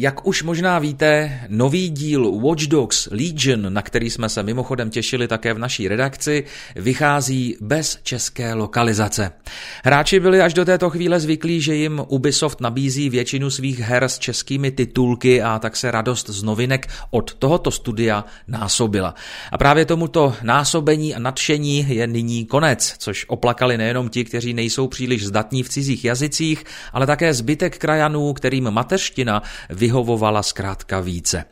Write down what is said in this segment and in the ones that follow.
Jak už možná víte, nový díl Watch Dogs Legion, na který jsme se mimochodem těšili také v naší redakci, vychází bez české lokalizace. Hráči byli až do této chvíle zvyklí, že jim Ubisoft nabízí většinu svých her s českými titulky a tak se radost z novinek od tohoto studia násobila. A právě tomuto násobení a nadšení je nyní konec, což oplakali nejenom ti, kteří nejsou příliš zdatní v cizích jazycích, ale také zbytek krajanů, kterým mateřština vyhovovala zkrátka více.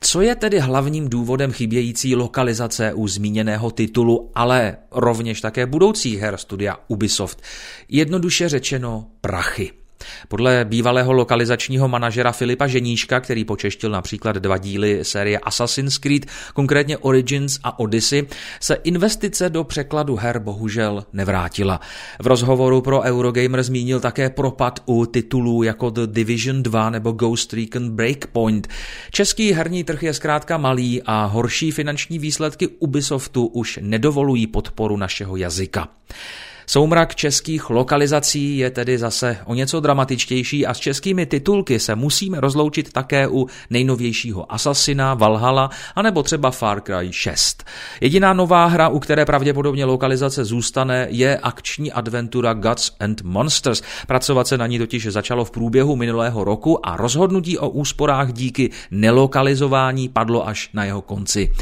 Co je tedy hlavním důvodem chybějící lokalizace u zmíněného titulu, ale rovněž také budoucích her studia Ubisoft? Jednoduše řečeno prachy. Podle bývalého lokalizačního manažera Filipa Ženíška, který počeštil například dva díly série Assassin's Creed, konkrétně Origins a Odyssey, se investice do překladu her bohužel nevrátila. V rozhovoru pro Eurogamer zmínil také propad u titulů jako The Division 2 nebo Ghost Recon Breakpoint. Český herní trh je zkrátka malý a horší finanční výsledky Ubisoftu už nedovolují podporu našeho jazyka. Soumrak českých lokalizací je tedy zase o něco dramatičtější a s českými titulky se musíme rozloučit také u nejnovějšího Assassina, Valhalla anebo třeba Far Cry 6. Jediná nová hra, u které pravděpodobně lokalizace zůstane, je akční adventura Gods and Monsters. Pracovat se na ní totiž začalo v průběhu minulého roku a rozhodnutí o úsporách díky nelokalizování padlo až na jeho konci.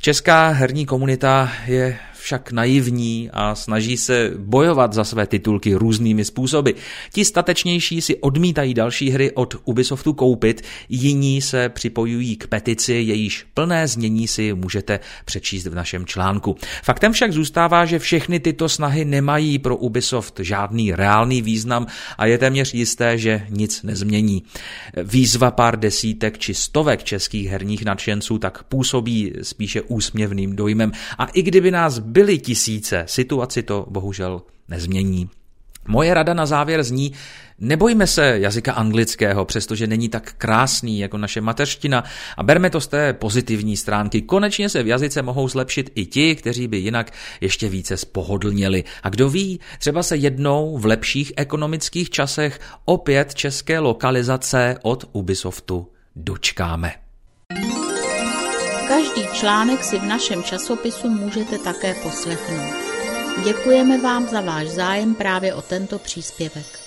Česká herní komunita je však naivní a snaží se bojovat za své titulky různými způsoby. Ti statečnější si odmítají další hry od Ubisoftu koupit, jiní se připojují k petici, jejíž plné znění si můžete přečíst v našem článku. Faktem však zůstává, že všechny tyto snahy nemají pro Ubisoft žádný reálný význam a je téměř jisté, že nic nezmění. Výzva pár desítek či stovek českých herních nadšenců tak působí spíše úsměvným dojmem a i kdyby nás byly tisíce, situaci to bohužel nezmění. Moje rada na závěr zní, nebojme se jazyka anglického, přestože není tak krásný jako naše mateřština a berme to z té pozitivní stránky. Konečně se v jazyce mohou zlepšit i ti, kteří by jinak ještě více spohodlněli. A kdo ví, třeba se jednou v lepších ekonomických časech opět české lokalizace od Ubisoftu dočkáme. Každý článek si v našem časopisu můžete také poslechnout. Děkujeme vám za váš zájem právě o tento příspěvek.